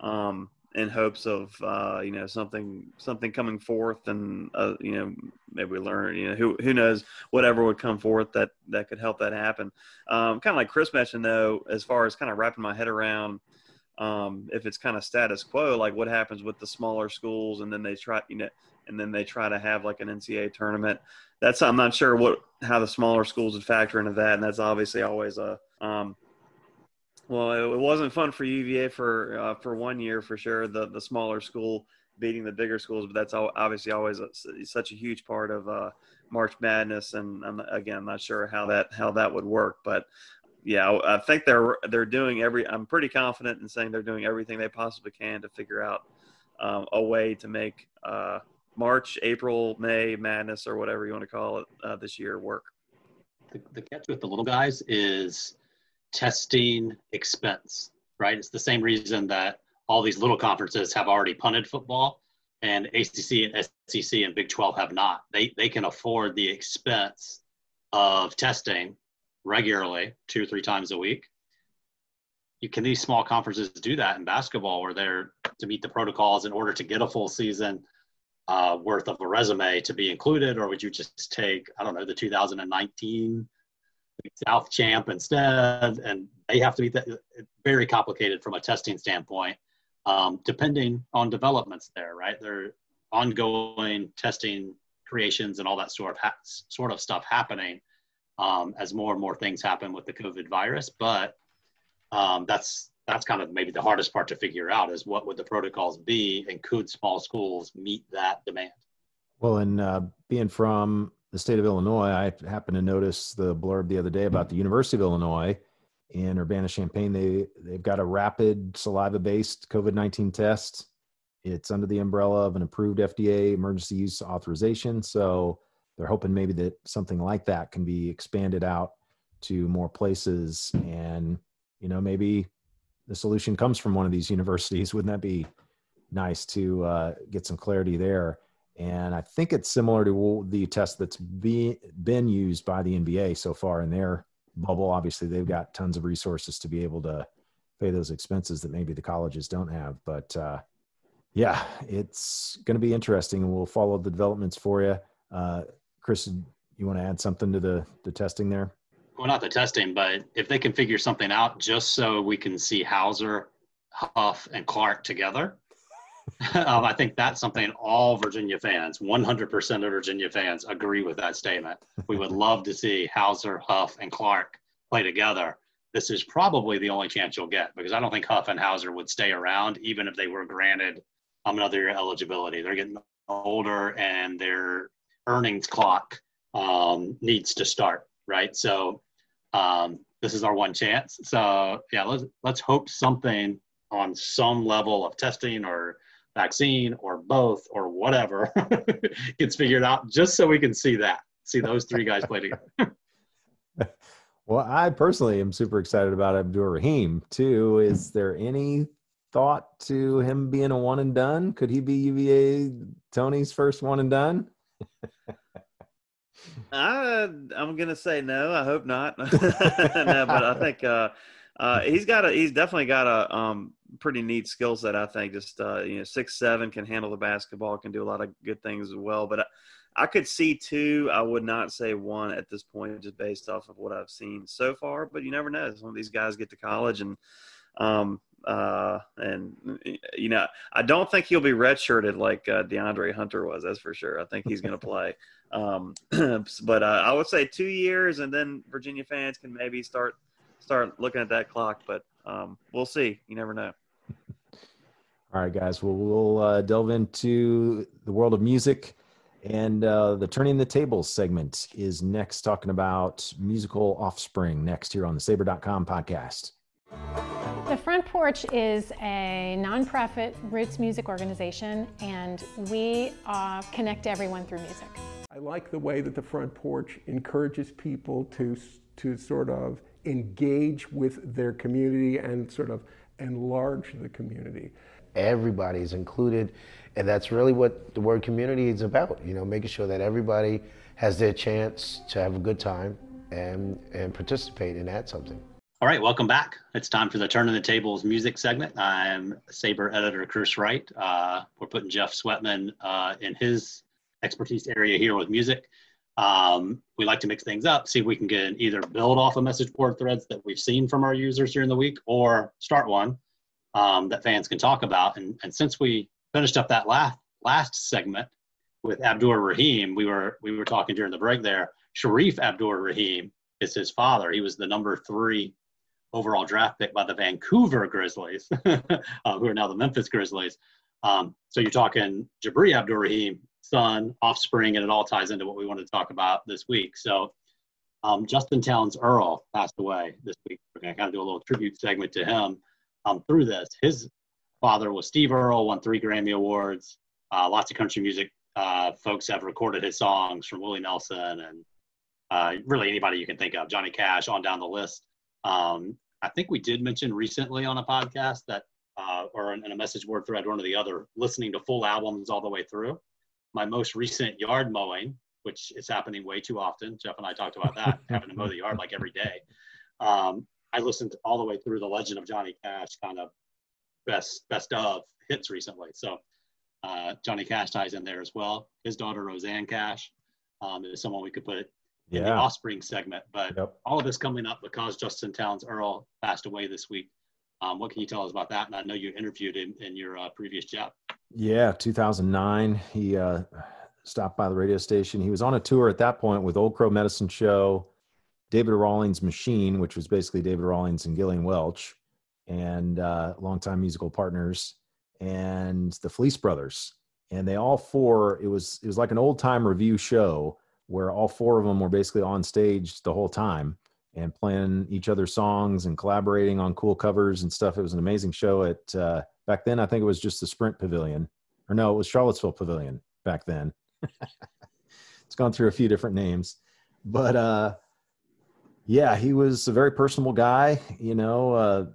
um, in hopes of uh, you know something something coming forth and uh, you know maybe we learn you know who who knows whatever would come forth that that could help that happen um, kind of like chris mentioned though as far as kind of wrapping my head around um, if it's kind of status quo, like what happens with the smaller schools, and then they try, you know, and then they try to have like an NCAA tournament. That's I'm not sure what how the smaller schools would factor into that, and that's obviously always a. Um, well, it, wasn't fun for UVA for uh, for one year for sure. The the smaller school beating the bigger schools, but that's obviously always a, such a huge part of uh, March Madness. And I'm, again, I'm not sure how that how that would work, but yeah, I think they're they're doing every. I'm pretty confident in saying they're doing everything they possibly can to figure out um, a way to make uh, March, April, May Madness or whatever you want to call it uh, this year work. The, the catch with the little guys is testing expense, right? It's the same reason that all these little conferences have already punted football, and ACC and SEC and Big 12 have not. They they can afford the expense of testing regularly, two or three times a week. You can these small conferences do that in basketball, where they're to meet the protocols in order to get a full season uh, worth of a resume to be included, or would you just take I don't know the 2019 South champ instead? And they have to be th- very complicated from a testing standpoint, um, depending on developments there. Right, there ongoing testing creations and all that sort of ha- sort of stuff happening um, as more and more things happen with the COVID virus. But um, that's that's kind of maybe the hardest part to figure out is what would the protocols be, and could small schools meet that demand? Well, and uh, being from the state of Illinois, I happened to notice the blurb the other day about the University of Illinois in Urbana Champaign. They they've got a rapid saliva-based COVID-19 test. It's under the umbrella of an approved FDA emergency use authorization. So they're hoping maybe that something like that can be expanded out to more places and you know maybe the solution comes from one of these universities. Wouldn't that be nice to uh, get some clarity there? And i think it's similar to the test that's be, been used by the nba so far in their bubble. Obviously they've got tons of resources to be able to pay those expenses that maybe the colleges don't have. But uh, yeah it's going to be interesting. And we'll follow the developments for you uh, Chris, you want to add something to the the testing there? well, not the testing, but if they can figure something out just so we can see Hauser, Huff, and Clark together, um, I think that's something all Virginia fans, 100% of Virginia fans, agree with that statement. We would love to see Hauser, Huff, and Clark play together. This is probably the only chance you'll get because I don't think Huff and Hauser would stay around even if they were granted um, another year eligibility. They're getting older and their earnings clock um, needs to start, right? So um, this is our one chance. So yeah, let's let's hope something on some level of testing or vaccine or both or whatever gets figured out just so we can see that see those three guys play together well i personally am super excited about Abdur Rahim too is there any thought to him being a one and done could he be uva tony's first one and done I, i'm gonna say no i hope not no but i think uh uh, he's got a he's definitely got a um, pretty neat skill set. I think just uh, you know six seven can handle the basketball, can do a lot of good things as well. But I, I could see two. I would not say one at this point, just based off of what I've seen so far. But you never know. Some of these guys get to college and um, uh, and you know, I don't think he'll be redshirted like uh, DeAndre Hunter was. That's for sure. I think he's going to play. Um, but uh, I would say two years, and then Virginia fans can maybe start start looking at that clock. But um, we'll see. You never know. All right, guys. Well, we'll uh, delve into the world of music. And uh, the Turning the Tables segment is next, talking about musical offspring next here on the Sabre.com podcast. The Front Porch is a nonprofit roots music organization, and we uh, connect everyone through music. I like the way that the Front Porch encourages people to, to sort of engage with their community and sort of enlarge the community. Everybody is included, and that's really what the word community is about. You know, making sure that everybody has their chance to have a good time and and participate and add something. All right, welcome back. It's time for the Turn of the Tables music segment. I'm Sabre editor Chris Wright. Uh, we're putting Jeff Sweatman uh, in his expertise area here with music. Um, we like to mix things up, see if we can get either build off of message board threads that we've seen from our users during the week or start one um, that fans can talk about. And, and since we finished up that last, last segment with Abdur Rahim, we were, we were talking during the break there. Shareef Abdur Rahim is his father. He was the number three overall draft pick by the Vancouver Grizzlies, uh, who are now the Memphis Grizzlies. Um, so you're talking Jabri Abdur Rahim son, offspring, and it all ties into what we wanted to talk about this week. So, um, Justin Townes Earle passed away this week. We're going to kind of do a little tribute segment to him um, through this. His father was Steve Earle, won three Grammy Awards. Uh, lots of country music uh, folks have recorded his songs from Willie Nelson and uh, really anybody you can think of, Johnny Cash, on down the list. Um, I think we did mention recently on a podcast that, uh, or in, in a message board thread, one or the other, listening to full albums all the way through my most recent yard mowing, which is happening way too often. Jeff and I talked about that, having to mow the yard like every day. Um, I listened all the way through the Legend of Johnny Cash, kind of best best of hits recently. So uh, Johnny Cash ties in there as well. His daughter Rosanne Cash um, is someone we could put in the offspring segment. But yep. all of this coming up because Justin Townes Earle passed away this week. Um, what can you tell us about that? And I know you interviewed him in your uh, previous job. Yeah, 2009. He uh, stopped by the radio station. He was on a tour at that point with Old Crow Medicine Show, David Rawlings Machine, which was basically David Rawlings and Gillian Welch, and uh, longtime musical partners, and the Felice Brothers. And they all four. It was it was like an old time review show where all four of them were basically on stage the whole time and playing each other's songs and collaborating on cool covers and stuff. It was an amazing show at uh, back then. I think it was just the Sprint Pavilion, or no, it was Charlottesville Pavilion back then. it's gone through a few different names, but uh, yeah, he was a very personable guy. You know, uh,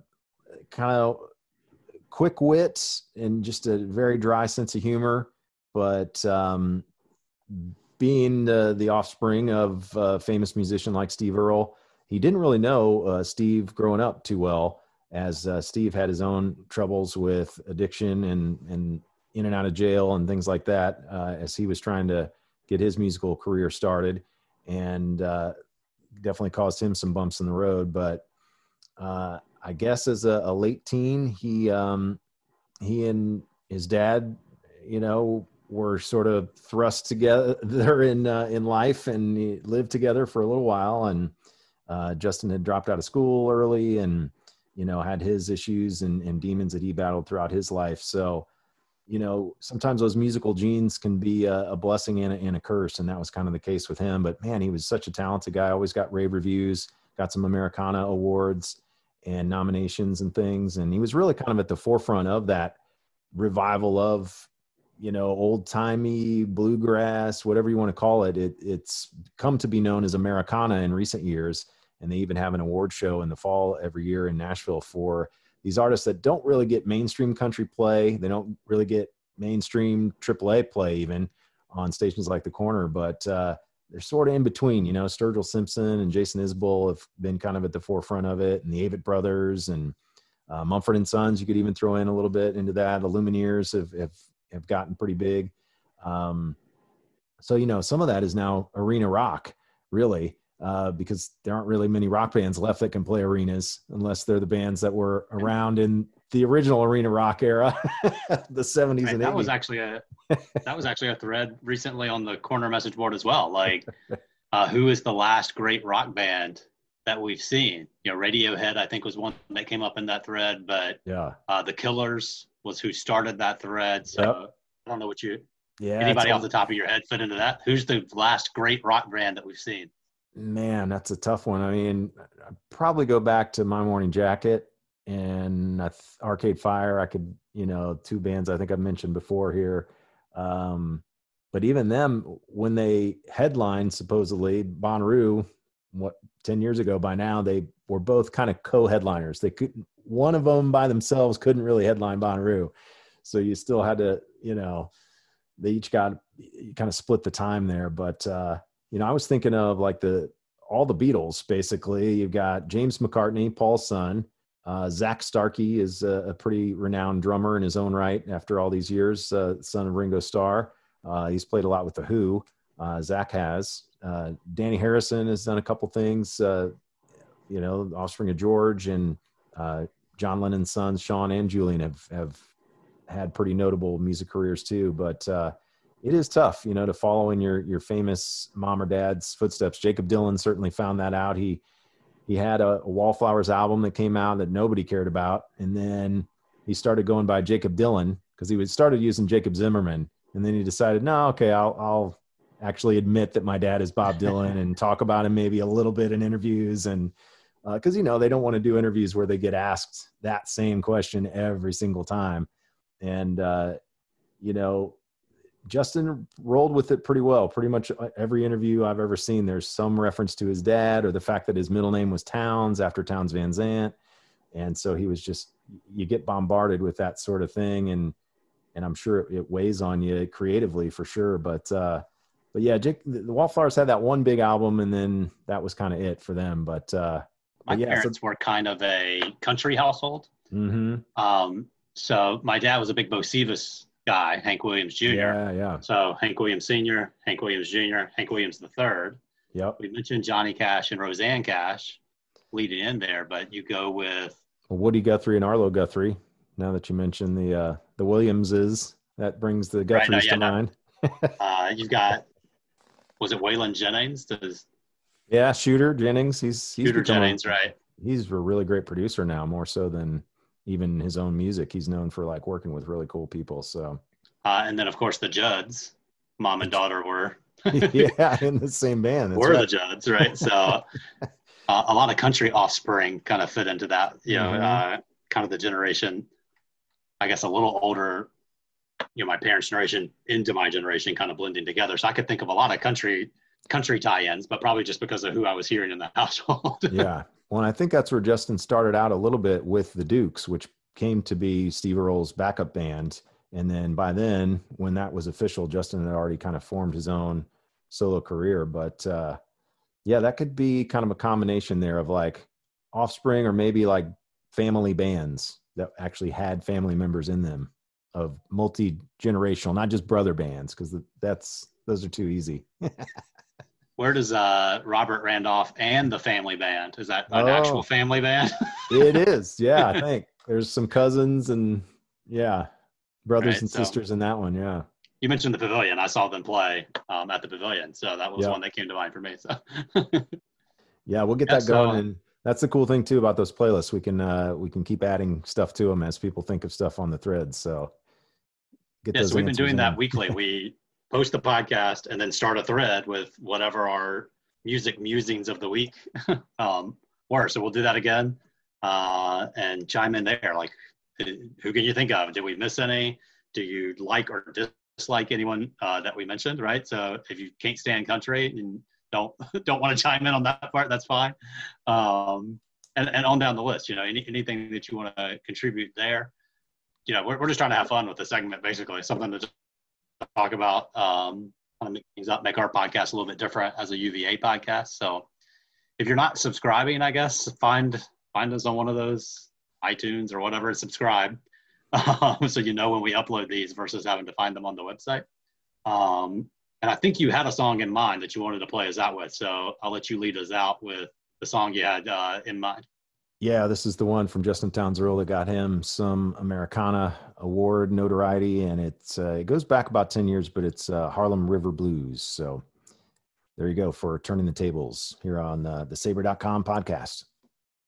kind of quick wit and just a very dry sense of humor, but um, being uh, the offspring of a famous musician like Steve Earle he didn't really know uh, Steve growing up too well, as uh, Steve had his own troubles with addiction and and in and out of jail and things like that uh, as he was trying to get his musical career started. And uh, definitely caused him some bumps in the road. But uh, I guess as a, a late teen, he um, he and his dad, you know, were sort of thrust together in uh, in life and lived together for a little while. And uh, Justin had dropped out of school early, and you know had his issues and, and demons that he battled throughout his life. So, you know, sometimes those musical genes can be a, a blessing and a, and a curse, and that was kind of the case with him. But man, he was such a talented guy. Always got rave reviews, got some Americana awards and nominations and things, and he was really kind of at the forefront of that revival of you know old timey bluegrass whatever you want to call it. it it's come to be known as americana in recent years and they even have an award show in the fall every year in nashville for these artists that don't really get mainstream country play they don't really get mainstream aaa play even on stations like the corner but uh, they're sort of in between you know sturgill simpson and jason isbell have been kind of at the forefront of it and the avett brothers and uh, mumford and sons you could even throw in a little bit into that the lumineers have, have have gotten pretty big. Um, so you know, some of that is now arena rock, really, uh, because there aren't really many rock bands left that can play arenas unless they're the bands that were around in the original arena rock era, the 70s right, and 80s. That was actually a that was actually a thread recently on the corner message board as well. Like, uh, who is the last great rock band that we've seen? You know, Radiohead I think was one that came up in that thread, but yeah, uh, the Killers was who started that thread. So Yep. I don't know what you yeah. anybody off the top of your head fit into that. Who's the last great rock band that we've seen? Man, that's a tough one. I mean, I'd probably go back to My Morning Jacket and Arcade Fire. I could, you know, two bands I think I've mentioned before here. Um, but even them, when they headlined, supposedly Bonnaroo, what ten years ago by now, they were both kind of co-headliners. They couldn't. One of them by themselves couldn't really headline Bonnaroo, so you still had to, you know, they each got kind of split the time there. But uh, you know, I was thinking of like the all the Beatles basically. You've got James McCartney, Paul's son. Uh, Zak Starkey is a, a pretty renowned drummer in his own right. After all these years, uh, son of Ringo Starr. Uh, he's played a lot with the Who. Uh, Zach has. Uh, Dhani Harrison has done a couple things. Uh, you know, offspring of George and uh, John Lennon's sons, Sean and Julian, have have had pretty notable music careers too. But uh, it is tough, you know, to follow in your your famous mom or dad's footsteps. Jakob Dylan certainly found that out. He he had a, a Wallflowers album that came out that nobody cared about, and then he started going by Jakob Dylan because he was started using Jakob Zimmerman, and then he decided, no, okay, I'll I'll actually admit that my dad is Bob Dylan and talk about him maybe a little bit in interviews and because you know they don't want to do interviews where they get asked that same question every single time. And uh, you know justin rolled with it pretty well. Pretty much uh, every interview i've ever seen there's some reference to his dad or the fact that his middle name was Townes after Townes Van Zandt. And so he was just you get bombarded with that sort of thing and and i'm sure it, weighs on you creatively for sure. But uh but yeah Jake, the wallflowers had that one big album and then that was kind of it for them. But uh My yeah, so- parents were kind of a country household. hmm Um, so my dad was a big Bocephus guy, Hank Williams Jr. yeah yeah So Hank Williams Sr., Hank Williams Jr., Hank Williams the third. yep We mentioned Johnny Cash and Rosanne Cash leading in there, but you go with well, woody guthrie and arlo guthrie now that you mentioned the uh the williamses that brings the Right, no, guthries yeah, to no. mind uh, you've got was it Waylon Jennings? Does yeah shooter jennings he's he's a- Jennings, right? he's a really great producer now, more so than even his own music. He's known for like working with really cool people. So Uh, and then of course the Judds, mom and daughter were yeah, in the same band. That's were right. the Judds, right? So uh, a lot of country offspring kind of fit into that, you know, Mhm. uh, kind of the generation, I guess a little older, you know, my parents' generation into my generation kind of blending together. So I could think of a lot of country country tie-ins, but probably just because of who I was hearing in the household. yeah. Well, I think that's where Justin started out a little bit with the Dukes, which came to be Steve Earle's backup band. And then by then, when that was official, Justin had already kind of formed his own solo career. But uh, yeah, that could be kind of a combination there of like offspring or maybe like family bands that actually had family members in them of multi generational, not just brother bands, because that's those are too easy. where does uh, Robert Randolph and the family band? Is that an Oh. actual family band? it is. Yeah, I think there's some cousins and yeah, brothers Right, and so- sisters in that one. Yeah. you mentioned the pavilion. I saw them play um, at the pavilion, so that was Yeah. one that came to mind for me. So Yeah, we'll get Yeah, that going, so- and that's the cool thing too about those playlists. We can uh, we can keep adding stuff to them as people think of stuff on the threads. So get yeah, so we've been doing that weekly. We post the podcast and then start a thread with whatever our music musings of the week um, were. So we'll do that again uh, and chime in there. Like, who can you think of? Did we miss any? Do you like or dislike anyone uh, that we mentioned? Right. So if you can't stand country and don't don't want to chime in on that part, that's fine. Um, and, and on down the list, you know, any, anything that you want to contribute there. You know, we're, we're just trying to have fun with the segment, basically, something to talk about, um, of make things up, make our podcast a little bit different as a UVA podcast. So if you're not subscribing, I guess find find us on one of those iTunes or whatever subscribe, um, so you know when we upload these versus having to find them on the website. Um, and I think you had a song in mind that you wanted to play us out with, so I'll let you lead us out with the song you had uh, in mind. Yeah, this is the one from Justin Townes that got him some Americana award notoriety, and it's uh, it goes back about ten years, but it's uh, Harlem River Blues. So there you go for turning the tables here on uh, the Sabre.com podcast.